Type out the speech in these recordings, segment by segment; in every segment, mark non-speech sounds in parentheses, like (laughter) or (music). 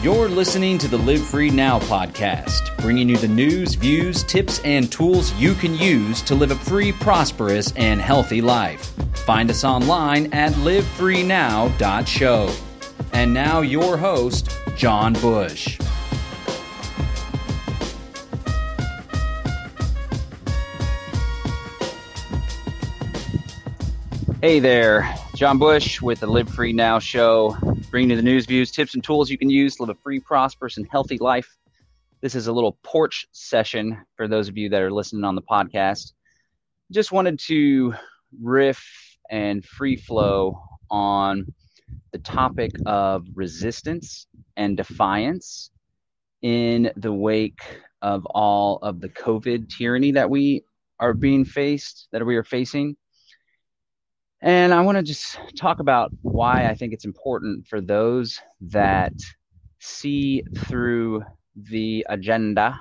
You're listening to the Live Free Now podcast, bringing you the news, views, tips, and tools you can use to live a free, prosperous, and healthy life. Find us online at livefreenow.show. And now, your host, John Bush. Hey there, John Bush with the Live Free Now show, bringing you the news, views, tips, and tools you can use to live a free, prosperous, and healthy life. This is a little porch session for those of you that are listening on the podcast. Just wanted to riff and free flow on the topic of resistance and defiance in the wake of all of the COVID tyranny that we are being faced, that we are facing and I want to just talk about why I think it's important for those that see through the agenda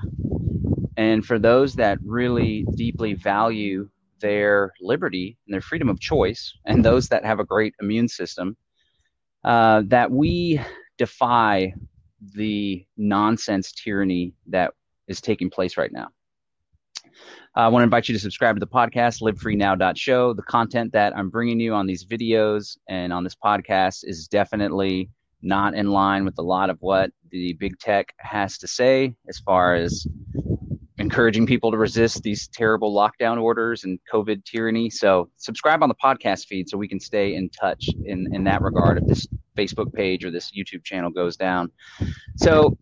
and for those that really deeply value their liberty and their freedom of choice, and those that have a great immune system, uh, that we defy the nonsense tyranny that is taking place right now. Uh, I want to invite you to subscribe to the podcast, livefreenow.show. The content that I'm bringing you on these videos and on this podcast is definitely not in line with a lot of what the big tech has to say as far as encouraging people to resist these terrible lockdown orders and COVID tyranny. So subscribe on the podcast feed so we can stay in touch in, in that regard if this Facebook page or this YouTube channel goes down. So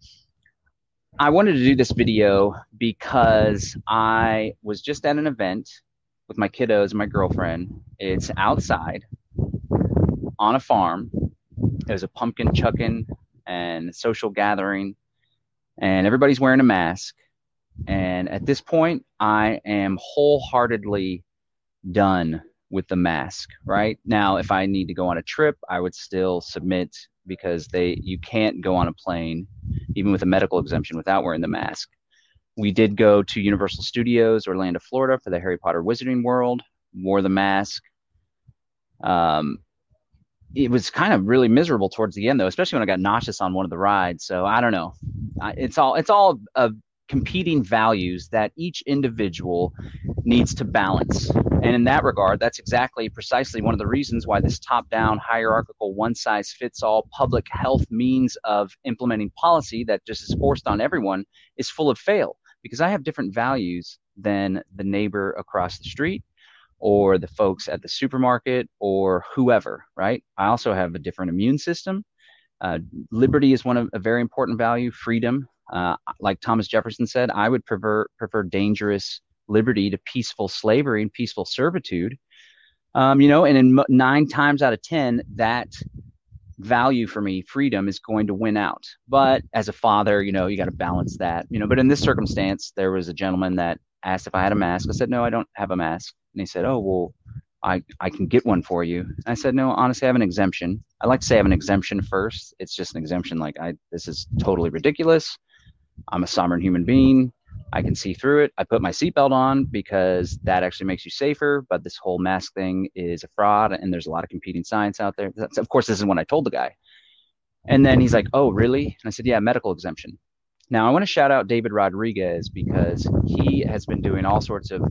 I wanted to do this video because I was just at an event with my kiddos and my girlfriend. It's outside on a farm. There's a pumpkin chucking and social gathering, and everybody's wearing a mask. And at this point, I am wholeheartedly done with the mask. Right now, if I need to go on a trip, I would still submit because they you can't go on a plane even with a medical exemption without wearing the mask. We did go to Universal Studios, Orlando, Florida for the Harry Potter Wizarding World, wore the mask. Um, it was kind of really miserable towards the end though, especially when I got nauseous on one of the rides. So I don't know. It's all it's all a competing values that each individual needs to balance. And in that regard, that's exactly precisely one of the reasons why this top down, hierarchical, one size fits all public health means of implementing policy that just is forced on everyone is full of fail. Because I have different values than the neighbor across the street or the folks at the supermarket or whoever, right? I also have a different immune system. Uh, liberty is one of a very important value, freedom, uh, like Thomas Jefferson said, I would prefer prefer dangerous liberty to peaceful slavery and peaceful servitude. Um, you know, and in nine times out of ten, that value for me, freedom, is going to win out. But as a father, you know, you got to balance that. You know, but in this circumstance, there was a gentleman that asked if I had a mask. I said, no, I don't have a mask. And he said, oh, well, I, I can get one for you. I said, no, honestly, I have an exemption. I like to say I have an exemption first. It's just an exemption. Like I, this is totally ridiculous. I'm a sovereign human being. I can see through it. I put my seatbelt on because that actually makes you safer. But this whole mask thing is a fraud, and there's a lot of competing science out there. That's, of course, this is what I told the guy. And then he's like, "Oh, really?" And I said, "Yeah, medical exemption." Now I want to shout out David Rodriguez because he has been doing all sorts of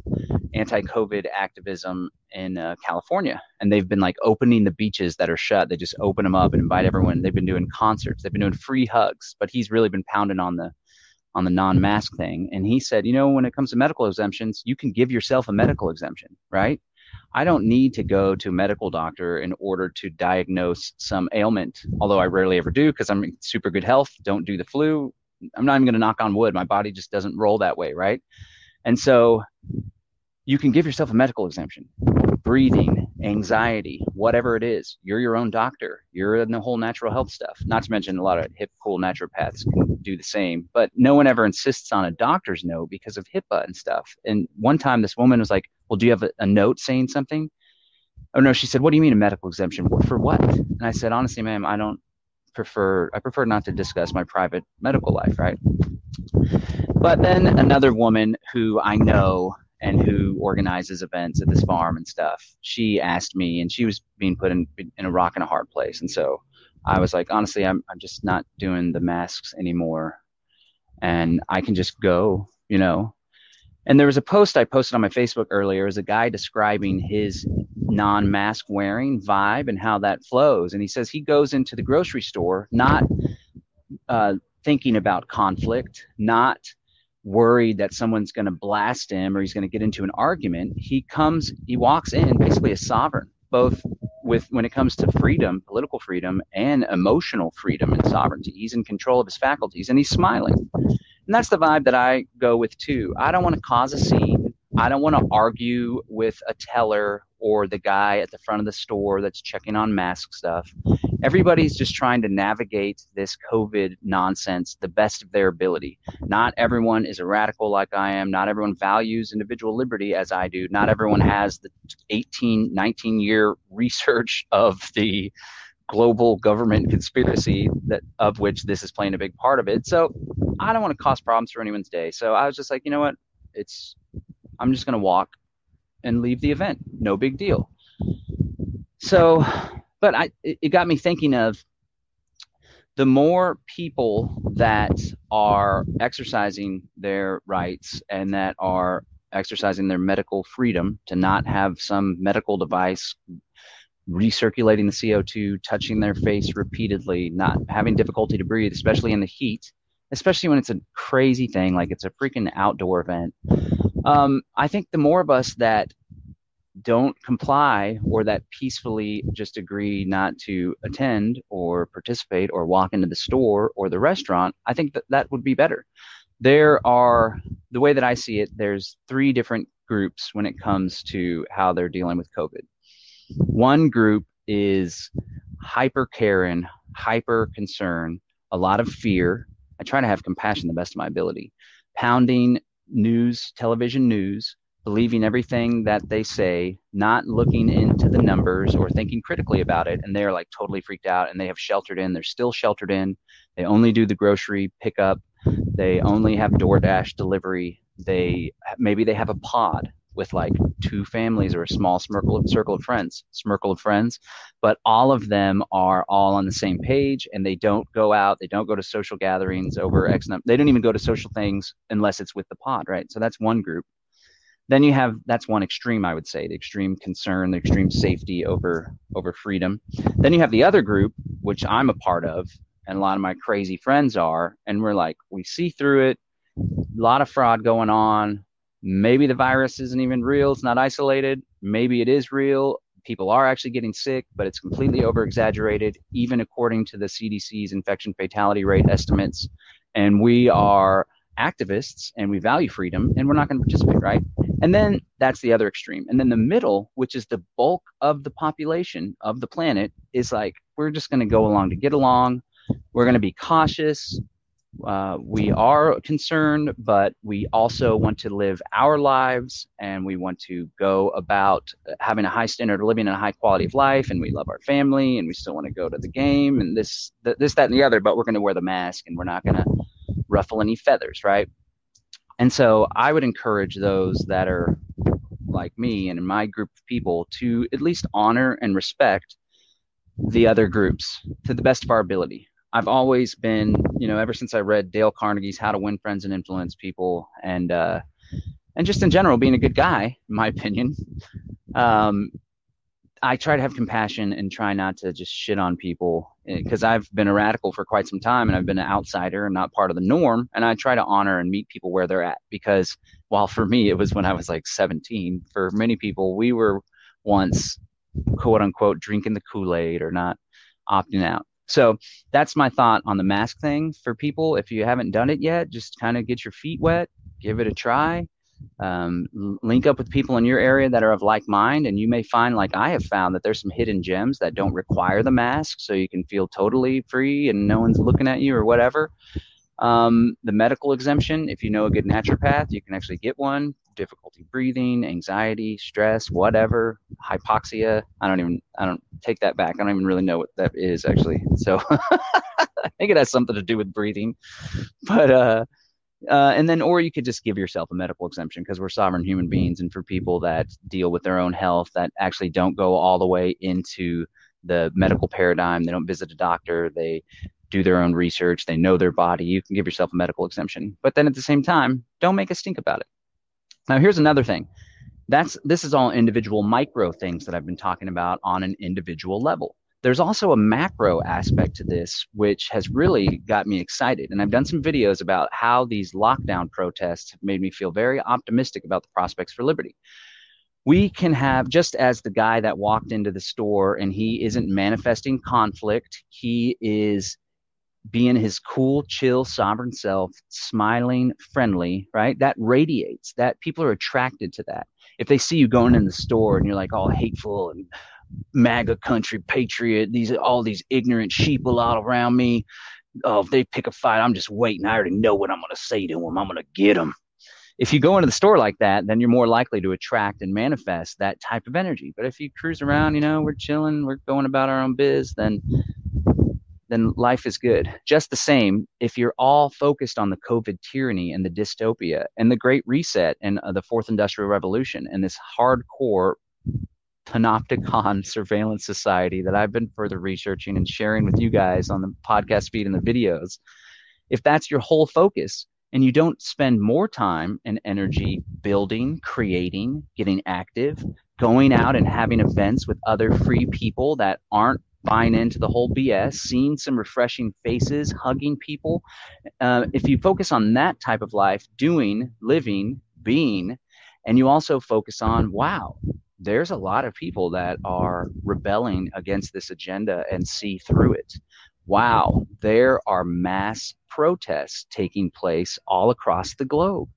anti-COVID activism in uh, California, and they've been like opening the beaches that are shut. They just open them up and invite everyone. They've been doing concerts. They've been doing free hugs. But he's really been pounding on the on the non-mask thing and he said you know when it comes to medical exemptions you can give yourself a medical exemption right? I don't need to go to a medical doctor in order to diagnose some ailment although i rarely ever do because i'm in super good health don't do the flu. I'm not even going to knock on wood my body just doesn't roll that way right? And so you can give yourself a medical exemption breathing, anxiety, whatever it is. You're your own doctor. You're in the whole natural health stuff. Not to mention a lot of hip cool naturopaths can do the same, but no one ever insists on a doctor's note because of HIPAA and stuff. And one time this woman was like, Well, do you have a, a note saying something? Oh no, she said, What do you mean a medical exemption? For what? And I said, Honestly, ma'am, I don't prefer I prefer not to discuss my private medical life, right? But then another woman who I know and who organizes events at this farm and stuff. She asked me, and she was being put in in a rock and a hard place, and so I was like, honestly, I'm I'm just not doing the masks anymore, and I can just go, you know. And there was a post I posted on my Facebook earlier. Is a guy describing his non-mask wearing vibe and how that flows, and he says he goes into the grocery store not uh, thinking about conflict, not worried that someone's going to blast him or he's going to get into an argument. He comes, he walks in basically a sovereign, both with when it comes to freedom, political freedom, and emotional freedom and sovereignty. He's in control of his faculties and he's smiling. And that's the vibe that I go with too. I don't want to cause a scene. I don't want to argue with a teller or the guy at the front of the store that's checking on mask stuff. Everybody's just trying to navigate this COVID nonsense the best of their ability. Not everyone is a radical like I am. Not everyone values individual liberty as I do. Not everyone has the 18, 19 year research of the global government conspiracy that of which this is playing a big part of it. So I don't want to cause problems for anyone's day. So I was just like, you know what? It's I'm just going to walk and leave the event. No big deal. So, but I, it got me thinking of the more people that are exercising their rights and that are exercising their medical freedom to not have some medical device recirculating the CO2, touching their face repeatedly, not having difficulty to breathe, especially in the heat, especially when it's a crazy thing like it's a freaking outdoor event. Um, I think the more of us that don't comply or that peacefully just agree not to attend or participate or walk into the store or the restaurant, I think that that would be better. There are, the way that I see it, there's three different groups when it comes to how they're dealing with COVID. One group is hyper caring, hyper concern, a lot of fear. I try to have compassion the best of my ability, pounding news, television news, believing everything that they say, not looking into the numbers or thinking critically about it. And they're like totally freaked out and they have sheltered in. They're still sheltered in. They only do the grocery pickup. They only have DoorDash delivery. They maybe they have a pod with like two families or a small circle of, circle of friends, circle of friends, but all of them are all on the same page and they don't go out, they don't go to social gatherings over X number. They don't even go to social things unless it's with the pod, right? So that's one group. Then you have that's one extreme, I would say, the extreme concern, the extreme safety over over freedom. Then you have the other group, which I'm a part of, and a lot of my crazy friends are, and we're like, we see through it, a lot of fraud going on maybe the virus isn't even real, it's not isolated, maybe it is real. People are actually getting sick, but it's completely over exaggerated, even according to the CDC's infection fatality rate estimates. And we are activists and we value freedom and we're not going to participate, right? And then that's the other extreme. And then the middle, which is the bulk of the population of the planet, is like, we're just going to go along to get along. We're going to be cautious. Uh, we are concerned, but we also want to live our lives and we want to go about having a high standard of living and a high quality of life. And we love our family and we still want to go to the game and this, th- this, that, and the other, but we're going to wear the mask and we're not going to ruffle any feathers, right? And so I would encourage those that are like me and in my group of people to at least honor and respect the other groups to the best of our ability I've always been, you know, ever since I read Dale Carnegie's How to Win Friends and Influence People, and uh, and just in general, being a good guy, in my (laughs) opinion. Um, I try to have compassion and try not to just shit on people because eh, I've been a radical for quite some time and I've been an outsider and not part of the norm. And I try to honor and meet people where they're at because while for me it was when I was like 17, for many people we were once quote unquote drinking the Kool Aid or not opting out. So that's my thought on the mask thing for people. If you haven't done it yet, just kind of get your feet wet, give it a try. Um, link up with people in your area that are of like mind, and you may find, like I have found, that there's some hidden gems that don't require the mask, so you can feel totally free and no one's looking at you or whatever. Um, the medical exemption, if you know a good naturopath, you can actually get one difficulty breathing, anxiety, stress, whatever, hypoxia. I don't even, I don't take that back. I don't even really know what that is actually. So (laughs) I think it has something to do with breathing. But, uh, uh, and then, or you could just give yourself a medical exemption because we're sovereign human beings. And for people that deal with their own health that actually don't go all the way into the medical paradigm. They don't visit a doctor. They do their own research. They know their body. You can give yourself a medical exemption. But then at the same time, don't make a stink about it. Now, here's another thing. That's this is all individual micro things that I've been talking about on an individual level. There's also a macro aspect to this, which has really got me excited. And I've done some videos about how these lockdown protests made me feel very optimistic about the prospects for liberty we can have just as the guy that walked into the store and he isn't manifesting conflict he is being his cool chill sovereign self smiling friendly right? That radiates that people are attracted to that. If they see you going in the store and you're like all hateful and maga country patriot these all these ignorant sheeple all around me oh if they pick a fight i'm just waiting. I already know what i'm going to say to them i'm going to get them if you go into the store like that, then you're more likely to attract and manifest that type of energy. But if you cruise around, you know, we're chilling, we're going about our own biz, then then life is good. Just the same, if you're all focused on the COVID tyranny and the dystopia and the Great Reset and uh, the Fourth Industrial Revolution and this hardcore panopticon (laughs) surveillance society that I've been further researching and sharing with you guys on the podcast feed and the videos, if that's your whole focus, and you don't spend more time and energy building, creating, getting active, going out and having events with other free people that aren't buying into the whole BS, seeing some refreshing faces, hugging people. Uh, if you focus on that type of life, doing, living, being, and you also focus on, wow, there's a lot of people that are rebelling against this agenda and see through it wow, there are mass protests taking place all across the globe.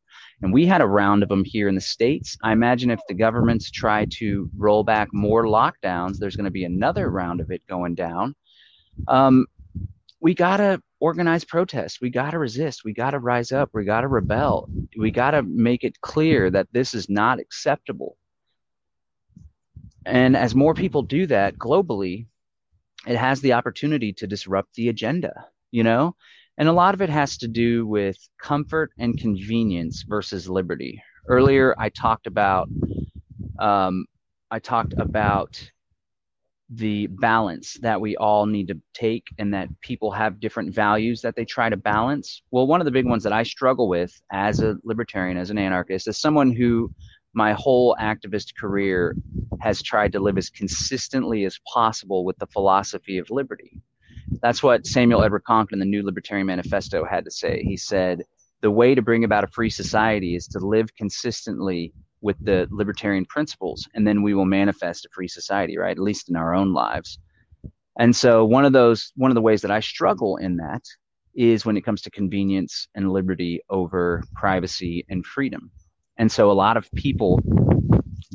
And we had a round of them here in the States. I imagine if the governments try to roll back more lockdowns, there's going to be another round of it going down. Um, we got to organize protests. We got to resist. We got to rise up. We got to rebel. We got to make it clear that this is not acceptable. And as more people do that globally, it has the opportunity to disrupt the agenda, you know? And a lot of it has to do with comfort and convenience versus liberty. Earlier, I talked about um, I talked about the balance that we all need to take and that people have different values that they try to balance. Well, one of the big ones that I struggle with as a libertarian, as an anarchist, as someone who my whole activist career has tried to live as consistently as possible with the philosophy of liberty. That's what Samuel Edward Konkin, the New Libertarian Manifesto, had to say. He said, The way to bring about a free society is to live consistently with the libertarian principles, and then we will manifest a free society, right? At least in our own lives. And so, one of those, one of the ways that I struggle in that is when it comes to convenience and liberty over privacy and freedom. And so a lot of people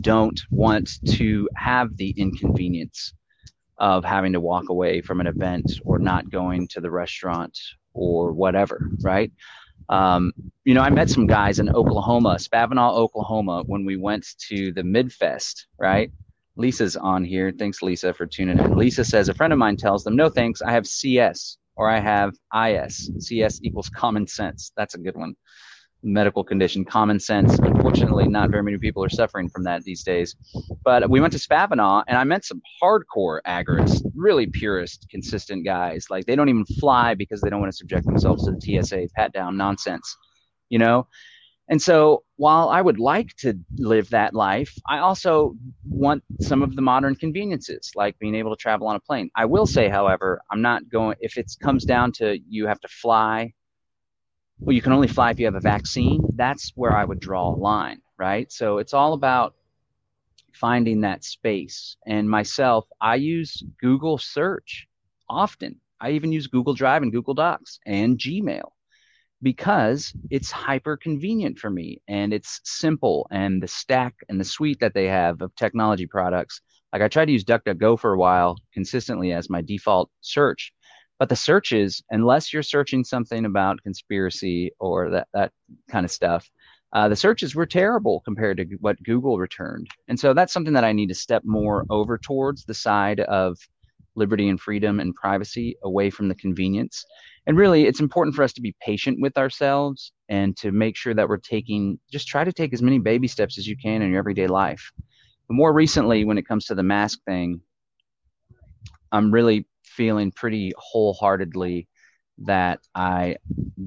don't want to have the inconvenience of having to walk away from an event or not going to the restaurant or whatever, right? Um, you know, I met some guys in Oklahoma, Spavinaw, Oklahoma, when we went to the Midfest, right? Lisa's on here. Thanks, Lisa, for tuning in. Lisa says a friend of mine tells them, "No thanks, I have CS or I have IS. CS equals common sense." That's a good one medical condition, common sense. Unfortunately, not very many people are suffering from that these days. But we went to Spavinaw, and I met some hardcore agorists, really purist, consistent guys. Like they don't even fly because they don't want to subject themselves to the TSA pat down nonsense, you know. And so, while I would like to live that life, I also want some of the modern conveniences, like being able to travel on a plane. I will say, however, I'm not going. If it comes down to you have to fly well, you can only fly if you have a vaccine, that's where I would draw a line, right? So it's all about finding that space. And myself, I use Google search often. I even use Google Drive and Google Docs and Gmail because it's hyper convenient for me and it's simple and the stack and the suite that they have of technology products. Like I tried to use DuckDuckGo for a while consistently as my default search but the searches, unless you're searching something about conspiracy or that, that kind of stuff, uh, the searches were terrible compared to what Google returned. And so that's something that I need to step more over towards the side of liberty and freedom and privacy away from the convenience. And really, it's important for us to be patient with ourselves and to make sure that we're taking, just try to take as many baby steps as you can in your everyday life. But more recently, when it comes to the mask thing, I'm really feeling pretty wholeheartedly that I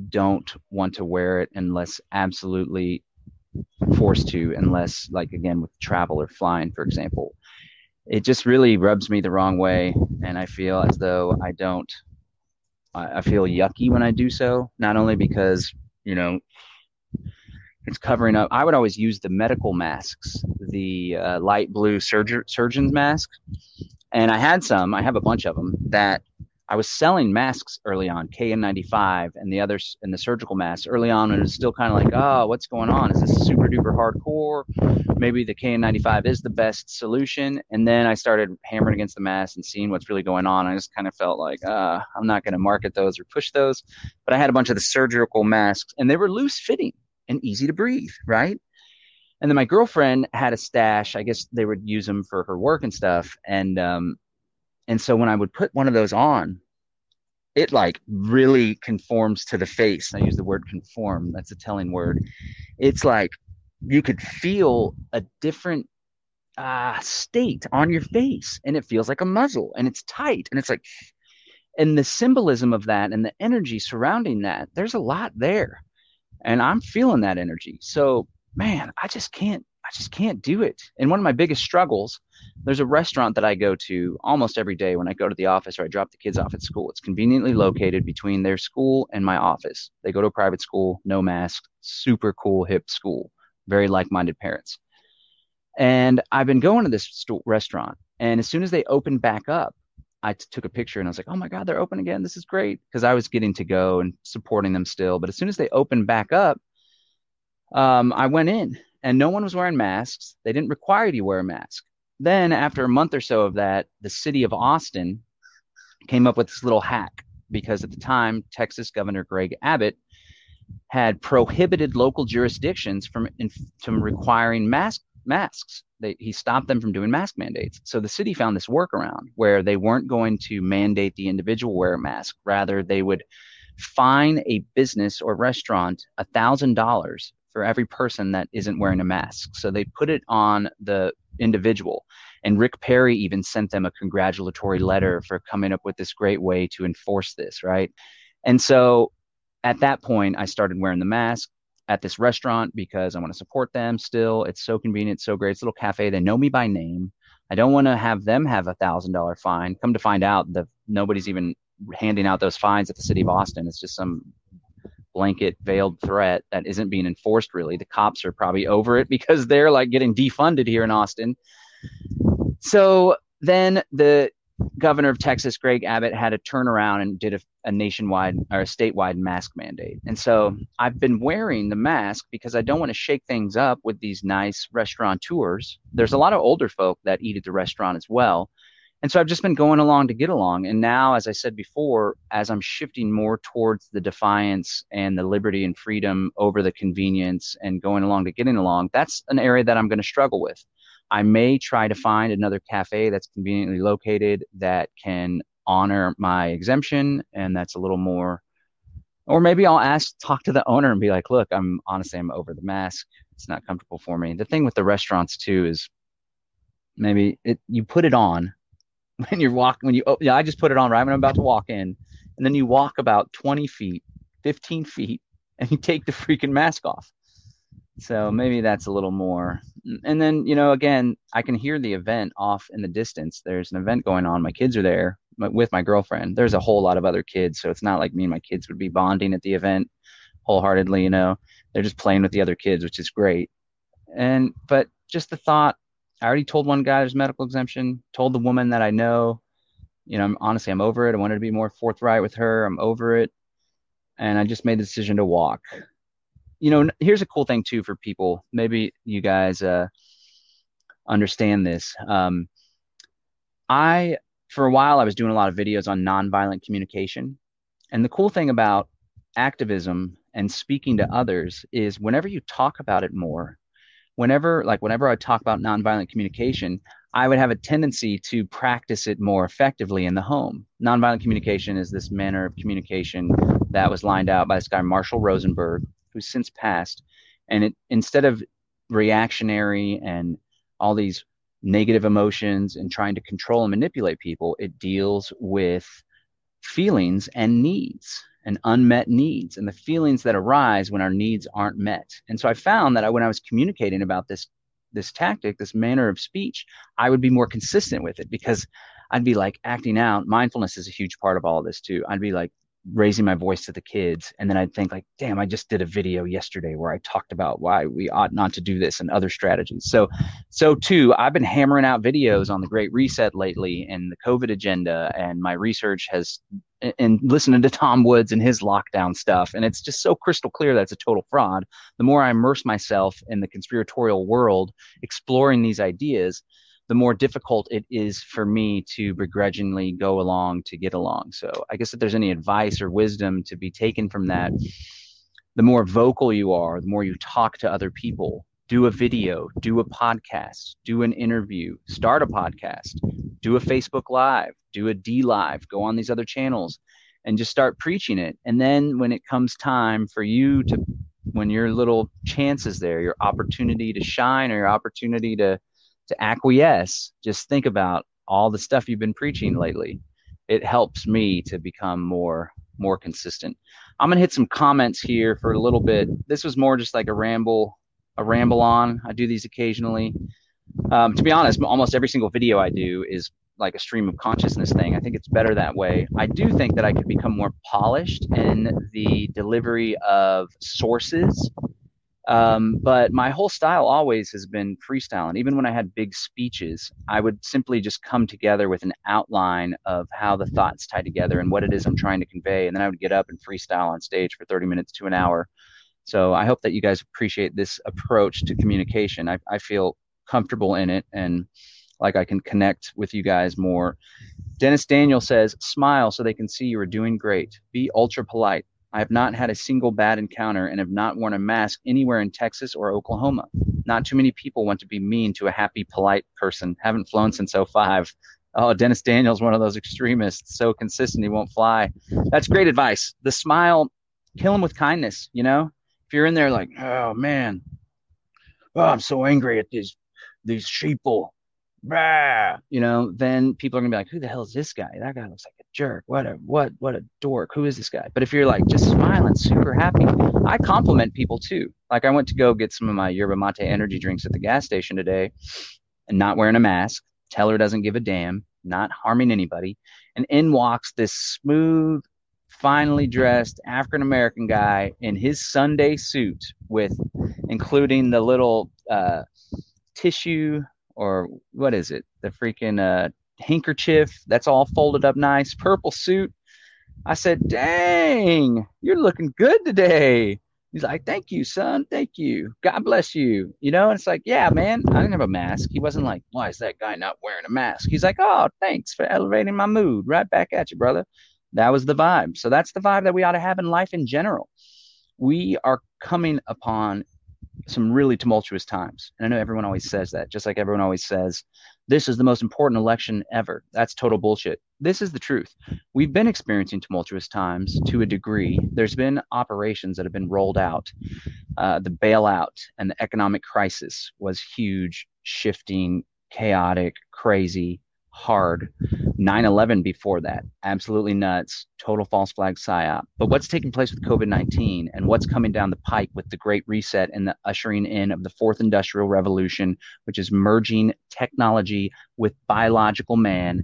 don't want to wear it unless absolutely forced to, unless like again with travel or flying, for example. It just really rubs me the wrong way, and I feel as though I don't. I, I feel yucky when I do so. Not only because you know it's covering up. I would always use the medical masks, the uh, light blue surgeon surgeon's mask, and I had some. I have a bunch of them that I was selling masks early on, KN95 and the others and the surgical masks early on, and it was still kind of like, oh, what's going on? Is this super duper hardcore? Maybe the KN95 is the best solution. And then I started hammering against the mask and seeing what's really going on. I just kind of felt like, uh, I'm not going to market those or push those. But I had a bunch of the surgical masks, and they were loose fitting and easy to breathe, right? And then my girlfriend had a stash. I guess they would use them for her work and stuff. And um, and so when I would put one of those on, it like really conforms to the face. I use the word conform. That's a telling word. It's like you could feel a different uh, state on your face, and it feels like a muzzle, and it's tight, and it's like, and the symbolism of that and the energy surrounding that. There's a lot there and I'm feeling that energy. So, man, I just can't I just can't do it. And one of my biggest struggles, there's a restaurant that I go to almost every day when I go to the office or I drop the kids off at school. It's conveniently located between their school and my office. They go to a private school, no mask, super cool, hip school, very like minded parents. And I've been going to this st- restaurant. And as soon as they opened back up, I t- took a picture and I was like, oh my God, they're open again. This is great. Because I was getting to go and supporting them still. But as soon as they opened back up, um, I went in and no one was wearing masks. They didn't require you to wear a mask. Then, after a month or so of that, the city of Austin came up with this little hack because at the time, Texas Governor Greg Abbott had prohibited local jurisdictions from, from requiring mask, masks they, he stopped them from doing mask mandates. So the city found this workaround where they weren't going to mandate the individual wear a mask. Rather, they would fine a business or restaurant a thousand dollars for every person that isn't wearing a mask. So they put it on the individual. And Rick Perry even sent them a congratulatory letter for coming up with this great way to enforce this, right? And so at that point, I started wearing the mask at this restaurant because I want to support them still. It's so convenient, so great. It's a little cafe. They know me by name. I don't want to have them have a thousand dollar fine. Come to find out, that nobody's even handing out those fines at the city of Austin. It's just some blanket veiled threat that isn't being enforced really. The cops are probably over it because they're like getting defunded here in Austin. So then the governor of Texas, Greg Abbott, had to turn around and did a, a, nationwide or a statewide mask mandate. And so I've been wearing the mask because I don't want to shake things up with these nice restaurateurs. There's a lot of older folk that eat at the restaurant as well. And so I've just been going along to get along. And now, as I said before, as I'm shifting more towards the defiance and the liberty and freedom over the convenience and going along to getting along, that's an area that I'm going to struggle with. I may try to find another cafe that's conveniently located that can honor my exemption and that's a little more or maybe I'll ask talk to the owner and be like, look, I'm honestly I'm over the mask. It's not comfortable for me. The thing with the restaurants too is maybe it you put it on (laughs) when you're walking when you oh, yeah, I just put it on right when I'm about to walk in. And then you walk about 20 feet, 15 feet, and you take the freaking mask off. So maybe that's a little more. And then, you know, again, I can hear the event off in the distance. There's an event going on. My kids are there with my girlfriend. There's a whole lot of other kids. So it's not like me and my kids would be bonding at the event wholeheartedly, you know. They're just playing with the other kids, which is great. And, but just the thought, I already told one guy there's medical exemption, told the woman that I know, you know, I'm, honestly, I'm over it. I wanted to be more forthright with her. I'm over it. And I just made the decision to walk you know, here's a cool thing too for people. Maybe you guys uh, understand this. Um, I, for a while, I was doing a lot of videos on nonviolent communication. And the cool thing about activism and speaking to others is whenever you talk about it more, whenever, like, whenever I talk about nonviolent communication, I would have a tendency to practice it more effectively in the home. Nonviolent communication is this manner of communication that was lined out by this guy, Marshall Rosenberg, who's since passed, and it instead of reactionary and all these negative emotions and trying to control and manipulate people. It deals with feelings and needs and unmet needs and the feelings that arise when our needs aren't met. And so I found that I, when I was communicating about this this tactic, this manner of speech, I would be more consistent with it because I'd be like acting out. Mindfulness is a huge part of all of this too. I'd be like raising my voice to the kids. And then i'd think like damn i just did a video yesterday where i talked about why we ought not to do this and other strategies. So so too i've been hammering out videos on the great reset lately and the covid agenda and my research has and listening to tom woods and his lockdown stuff and it's just so crystal clear that's a total fraud. The more i immerse myself in the conspiratorial world exploring these ideas the more difficult it is for me to begrudgingly go along to get along. So I guess if there's any advice or wisdom to be taken from that, the more vocal you are, the more you talk to other people, do a video, do a podcast, do an interview, start a podcast, do a Facebook Live, do a DLive, go on these other channels and just start preaching it. And then when it comes time for you to, when your little chance is there, your opportunity to shine or your opportunity to, to acquiesce, just think about all the stuff you've been preaching lately. It helps me to become more more consistent. I'm gonna hit some comments here for a little bit. This was more just like a ramble, a ramble on. I do these occasionally. Um, to be honest, almost every single video I do is like a stream of consciousness thing. I think it's better that way. I do think that I could become more polished in the delivery of sources um, but my whole style always has been freestyling. Even when I had big speeches, I would simply just come together with an outline of how the thoughts tie together and what it is I'm trying to convey. And then I would get up and freestyle on stage for 30 minutes to an hour. So I hope that you guys appreciate this approach to communication. I, I feel comfortable in it and like I can connect with you guys more. Dennis Daniel says, smile so they can see you are doing great. Be ultra polite. I have not had a single bad encounter and have not worn a mask anywhere in Texas or Oklahoma. Not too many people want to be mean to a happy, polite person. Haven't flown since 05. Oh, Dennis Daniels, one of those extremists, so consistent he won't fly. That's great advice. The smile, kill him with kindness, you know? If you're in there like, oh man, oh, I'm so angry at these these sheeple bah, you know, then people are gonna be like, who the hell is this guy? That guy looks like jerk. What a what what a dork. Who is this guy? But if you're like just smiling, super happy, I compliment people too. Like I went to go get some of my yerba mate energy drinks at the gas station today, and not wearing a mask. Teller doesn't give a damn, not harming anybody, and in walks this smooth, finely dressed African American guy in his Sunday suit with, including the little uh, tissue or what is it? The freaking uh, handkerchief that's all folded up nice, purple suit. I said, "Dang, you're looking good today." He's like, "Thank you, son. Thank you. God bless you." You know, and it's like, "Yeah, man. I didn't have a mask." He wasn't like, "Why is that guy not wearing a mask?" He's like, "Oh, thanks for elevating my mood. Right back at you, brother." That was the vibe. So that's the vibe that we ought to have in life in general. We are coming upon some really tumultuous times. And I know everyone always says that, just like everyone always says, this is the most important election ever. That's total bullshit. This is the truth. We've been experiencing tumultuous times to a degree. There's been operations that have been rolled out. Uh, the bailout and the economic crisis was huge, shifting, chaotic, crazy hard. 9 11 before that, absolutely nuts, total false flag psyop. But what's taking place with COVID 19 and what's coming down the pike with the Great Reset and the ushering in of the fourth industrial revolution, which is merging technology with biological man,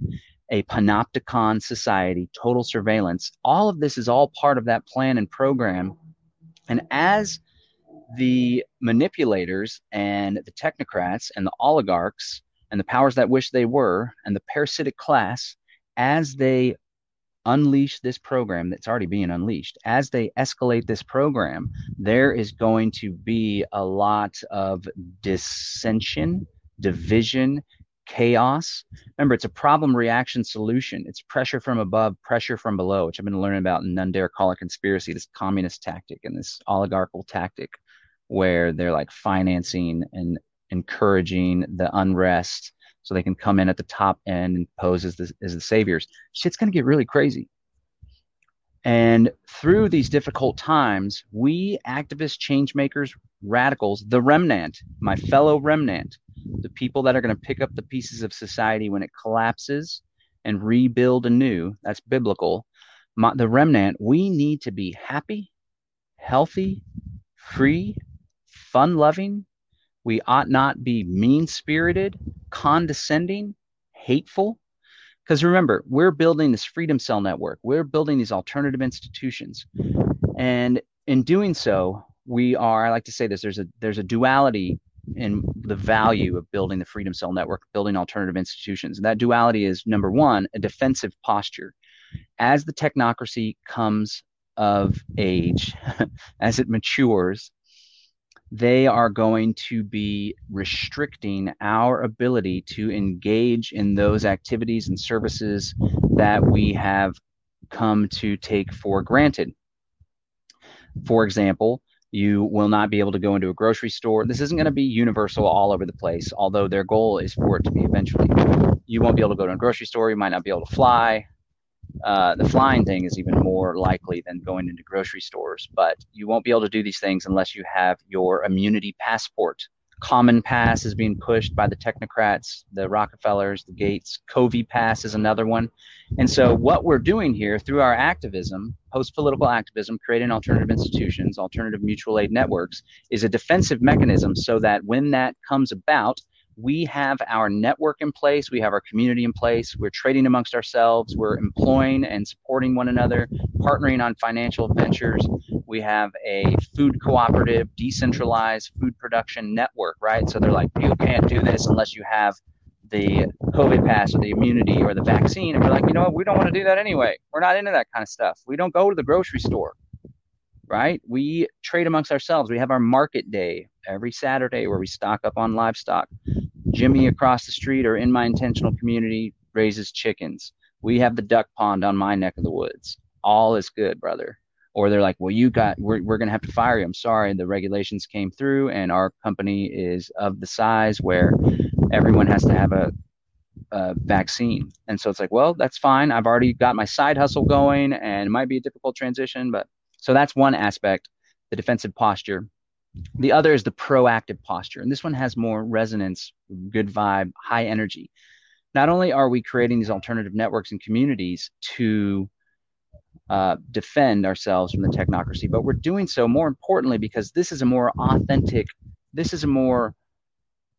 a panopticon society, total surveillance. All of this is all part of that plan and program. And as the manipulators and the technocrats and the oligarchs and the powers that wish they were and the parasitic class as they unleash this program that's already being unleashed as they escalate this program there is going to be a lot of dissension division chaos. Remember it's a problem reaction solution. It's pressure from above pressure from below which i've been learning about in none dare call it conspiracy this communist tactic and this oligarchical tactic where they're like financing and encouraging the unrest so they can come in at the top end and pose as the, as the saviors. Shit's going to get really crazy. And through these difficult times, we activists, change makers, radicals, the remnant, my fellow remnant, the people that are going to pick up the pieces of society when it collapses and rebuild anew. That's biblical. My, the remnant, we need to be happy, healthy, free, fun loving. We ought not be mean spirited, condescending, hateful. Because remember, we're building this freedom cell network, we're building these alternative institutions. And in doing so, we are, I like to say this, there's a there's a duality in the value of building the freedom cell network, building alternative institutions. And that duality is number one, a defensive posture. As the technocracy comes of age, (laughs) as it matures, they are going to be restricting our ability to engage in those activities and services that we have come to take for granted. For example, you will not be able to go into a grocery store. This isn't going to be universal all over the place, although their goal is for it to be eventually. You won't be able to go to a grocery store. You might not be able to fly. Uh, the flying thing is even more likely than going into grocery stores, but you won't be able to do these things unless you have your immunity passport. CommonPass is being pushed by the technocrats, the Rockefellers, the Gates. CoviPass is another one. And so, what we're doing here through our activism, post political activism, creating alternative institutions, alternative mutual aid networks, is a defensive mechanism so that when that comes about, we have our network in place, we have our community in place, we're trading amongst ourselves, we're employing and supporting one another, partnering on financial ventures. We have a food cooperative, decentralized food production network, right? So they're like, you can't do this unless you have the COVID pass or the immunity or the vaccine. And we're like, you know what? We don't want to do that anyway. We're not into that kind of stuff. We don't go to the grocery store, right? We trade amongst ourselves. We have our market day every Saturday where we stock up on livestock. Jimmy across the street or in my intentional community raises chickens. We have the duck pond on my neck of the woods. All is good, brother. Or they're like, well, you got, we're, we're going to have to fire you. I'm sorry. The regulations came through and our company is of the size where everyone has to have a, a vaccine. And so it's like, well, that's fine. I've already got my side hustle going and it might be a difficult transition. But so that's one aspect, the defensive posture. The other is the proactive posture. And this one has more resonance, good vibe, high energy. Not only are we creating these alternative networks and communities to uh, defend ourselves from the technocracy, but we're doing so more importantly because this is a more authentic, this is a more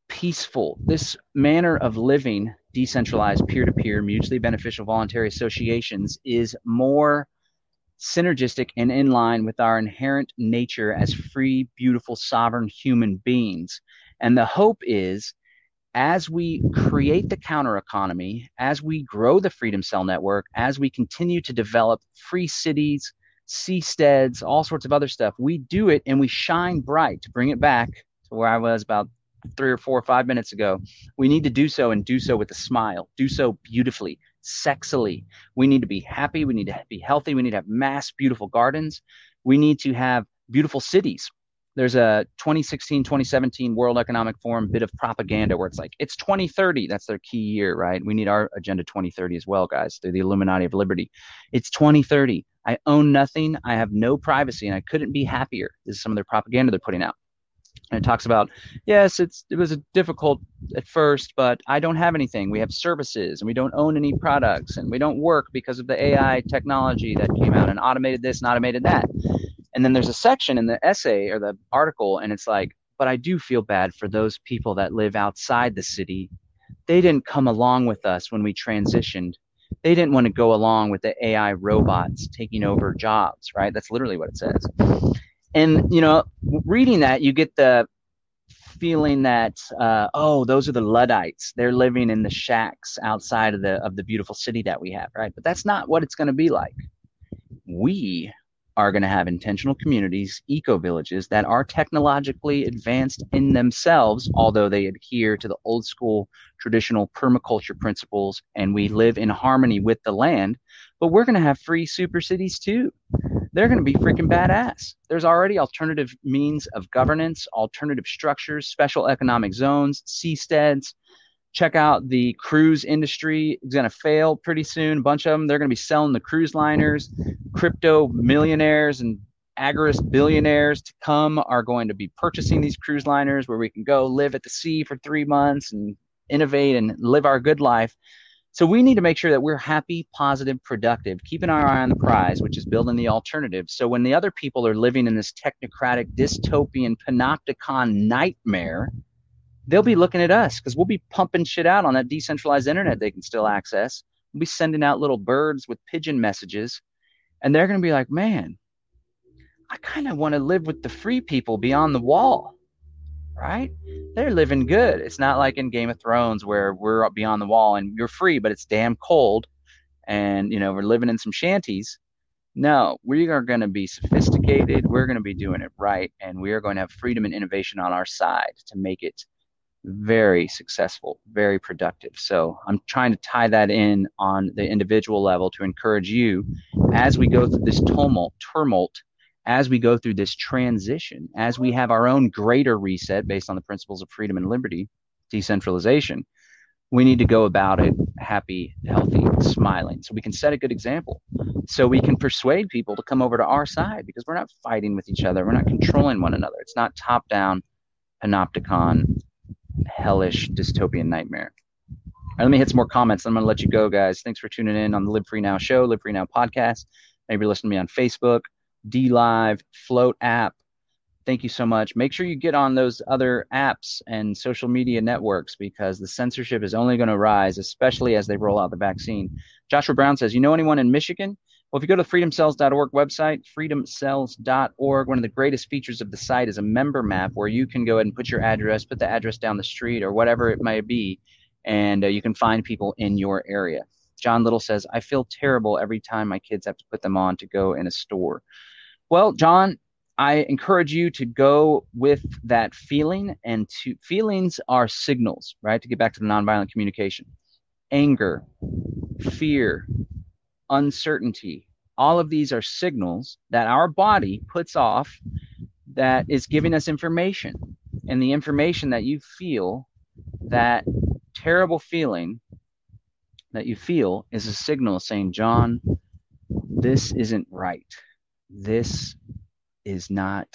peaceful, this manner of living, decentralized, peer to peer, mutually beneficial voluntary associations is more synergistic and in line with our inherent nature as free, beautiful, sovereign human beings. And the hope is as we create the counter economy, as we grow the Freedom Cell Network, as we continue to develop free cities, seasteads, all sorts of other stuff, we do it and we shine bright to bring it back to where I was about three or four or five minutes ago. We need to do so and do so with a smile, do so beautifully, sexily. We need to be happy. We need to be healthy. We need to have mass, beautiful gardens. We need to have beautiful cities. There's a 2016 2017 World Economic Forum bit of propaganda where it's like, it's 2030. That's their key year, right? We need our Agenda 2030 as well, guys. They're the Illuminati of Liberty. It's 2030. I own nothing. I have no privacy, and I couldn't be happier. This is some of their propaganda they're putting out and it talks about yes it's it was a difficult at first but i don't have anything. We have services and we don't own any products and we don't work because of the ai technology that came out and automated this and automated that. And then there's a section in the essay or the article and it's like but i do feel bad for those people that live outside the city. They didn't come along with us when we transitioned. They didn't want to go along with the ai robots taking over jobs right? That's literally what it says and you know reading that you get the feeling that uh, oh those are the luddites. They're living in the shacks outside of the of the beautiful city that we have right? But that's not what it's going to be like. We are going to have intentional communities eco villages that are technologically advanced in themselves although they adhere to the old school traditional permaculture principles and we live in harmony with the land. But we're going to have free super cities too they're going to be freaking badass. There's already alternative means of governance, alternative structures, special economic zones, seasteads. Check out the cruise industry. It's going to fail pretty soon. A bunch of them, they're going to be selling the cruise liners, crypto millionaires, and agorist billionaires to come are going to be purchasing these cruise liners where we can go live at the sea for three months and innovate and live our good life. So we need to make sure that we're happy, positive, productive, keeping our eye on the prize, which is building the alternative. So when the other people are living in this technocratic, dystopian, panopticon nightmare, they'll be looking at us because we'll be pumping shit out on that decentralized internet they can still access. We'll be sending out little birds with pigeon messages, and they're going to be like, man, I kind of want to live with the free people beyond the wall right? They're living good. It's not like in Game of Thrones where we're up beyond the wall and you're free, but it's damn cold and, you know, we're living in some shanties. No, we are going to be sophisticated. We're going to be doing it right. And we are going to have freedom and innovation on our side to make it very successful, very productive. So I'm trying to tie that in on the individual level to encourage you as we go through this tumult, turmoil as we go through this transition, as we have our own greater reset based on the principles of freedom and liberty, decentralization, we need to go about it happy, healthy, smiling. So we can set a good example. So we can persuade people to come over to our side because we're not fighting with each other. We're not controlling one another. It's not top down, panopticon, hellish, dystopian nightmare. All right, let me hit some more comments. I'm going to let you go, guys. Thanks for tuning in on the Live Free Now show, Live Free Now podcast. Maybe listen to me on Facebook. DLive, Flote app. Thank you so much. Make sure you get on those other apps and social media networks because the censorship is only going to rise, especially as they roll out the vaccine. Joshua Brown says, You know anyone in Michigan? Well, if you go to the freedomcells.org website, freedomcells.org, one of the greatest features of the site is a member map where you can go ahead and put your address, put the address down the street or whatever it may be, and uh, you can find people in your area. John Little says, I feel terrible every time my kids have to put them on to go in a store. Well, John, I encourage you to go with that feeling, and to feelings are signals, right? To get back to the nonviolent communication, anger, fear, uncertainty. All of these are signals that our body puts off that is giving us information. And the information that you feel, that terrible feeling that you feel, is a signal saying, John, this isn't right this is not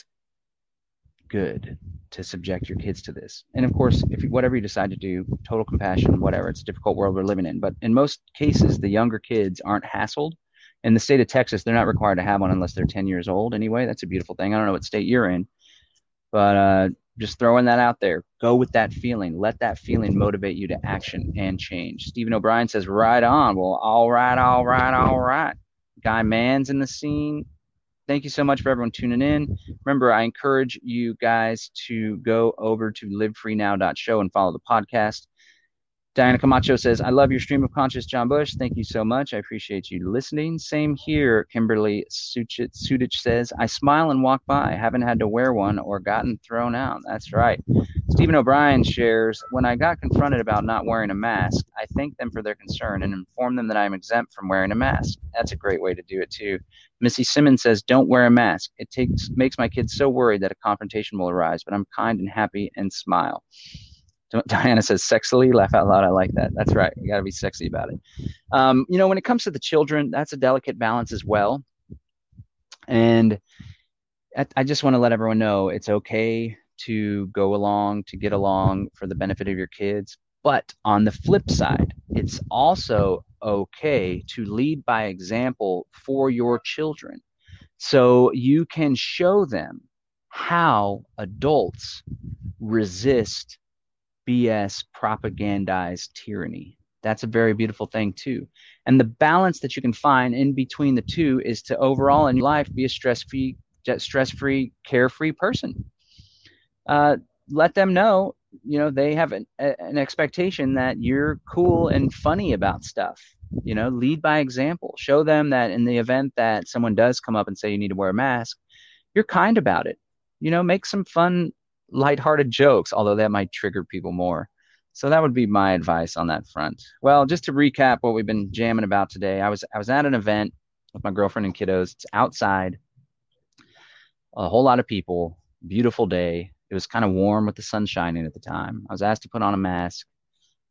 good to subject your kids to this. And of course, if you, whatever you decide to do, total compassion, whatever, it's a difficult world we're living in. But in most cases, the younger kids aren't hassled. In the state of Texas, they're not required to have one unless they're 10 years old. Anyway, that's a beautiful thing. I don't know what state you're in, but uh, just throwing that out there. Go with that feeling. Let that feeling motivate you to action and change. Stephen O'Brien says, right on. Well, all right, all right, all right. Guy Mann's in the scene thank you so much for everyone tuning in. Remember, I encourage you guys to go over to livefreenow.show and follow the podcast. Diana Camacho says, I love your stream of conscious, John Bush. Thank you so much. I appreciate you listening. Same here. Kimberly Sudich says, I smile and walk by. I haven't had to wear one or gotten thrown out. That's right. Stephen O'Brien shares, When I got confronted about not wearing a mask, I thanked them for their concern and informed them that I am exempt from wearing a mask. That's a great way to do it, too. Missy Simmons says, Don't wear a mask. It takes makes my kids so worried that a confrontation will arise, but I'm kind and happy and smile. (laughs) Diana says sexily, laugh out loud. I like that. That's right. You got to be sexy about it. Um, you know, when it comes to the children, that's a delicate balance as well. And I just want to let everyone know it's okay to go along, to get along for the benefit of your kids. But on the flip side, it's also okay to lead by example for your children. So you can show them how adults resist BS propagandized tyranny. That's a very beautiful thing, too. And the balance that you can find in between the two is to overall in life be a stress free, stress free, carefree person. Uh, let them know, you know, they have an, an expectation that you're cool and funny about stuff. You know, lead by example. Show them that in the event that someone does come up and say you need to wear a mask, you're kind about it. You know, make some fun lighthearted jokes, although that might trigger people more. So that would be my advice on that front. Well, just to recap what we've been jamming about today, I was I was at an event with my girlfriend and kiddos. It's outside, a whole lot of people, beautiful day. It was kind of warm with the sun shining at the time. I was asked to put on a mask.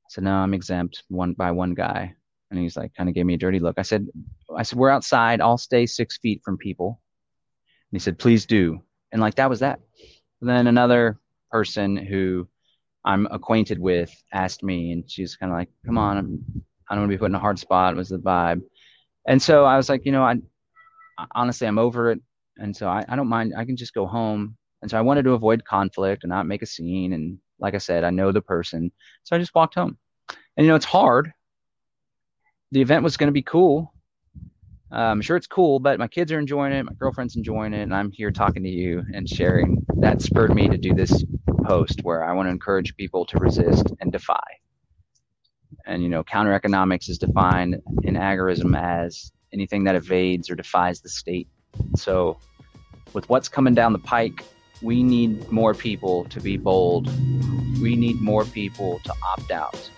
I said, "No, I'm exempt." One by one guy, and he's like, kind of gave me a dirty look. I said, "I said we're outside. I'll stay six feet from people." And he said, please do. And like that was that. Then another person who I'm acquainted with asked me, and she's kind of like, come on, I'm, I don't want to be put in a hard spot, was the vibe. And so I was like, you know, I honestly, I'm over it. And so I, I don't mind. I can just go home. And so I wanted to avoid conflict and not make a scene. And like I said, I know the person. So I just walked home. And, you know, it's hard. The event was going to be cool. I'm sure it's cool, but my kids are enjoying it. My girlfriend's enjoying it. And I'm here talking to you and sharing. That spurred me to do this post where I want to encourage people to resist and defy. And, you know, counter economics is defined in agorism as anything that evades or defies the state. So, with what's coming down the pike, we need more people to be bold. We need more people to opt out.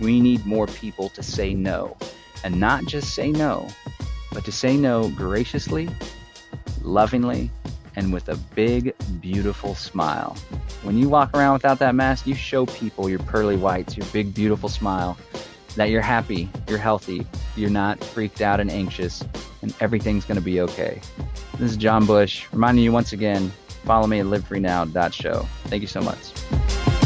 We need more people to say no. And not just say no, but to say no graciously, lovingly, and with a big, beautiful smile. When you walk around without that mask, you show people your pearly whites, your big, beautiful smile, that you're happy, you're healthy, you're not freaked out and anxious, and everything's going to be okay. This is John Bush reminding you once again follow me at livefreenow.show. Thank you so much.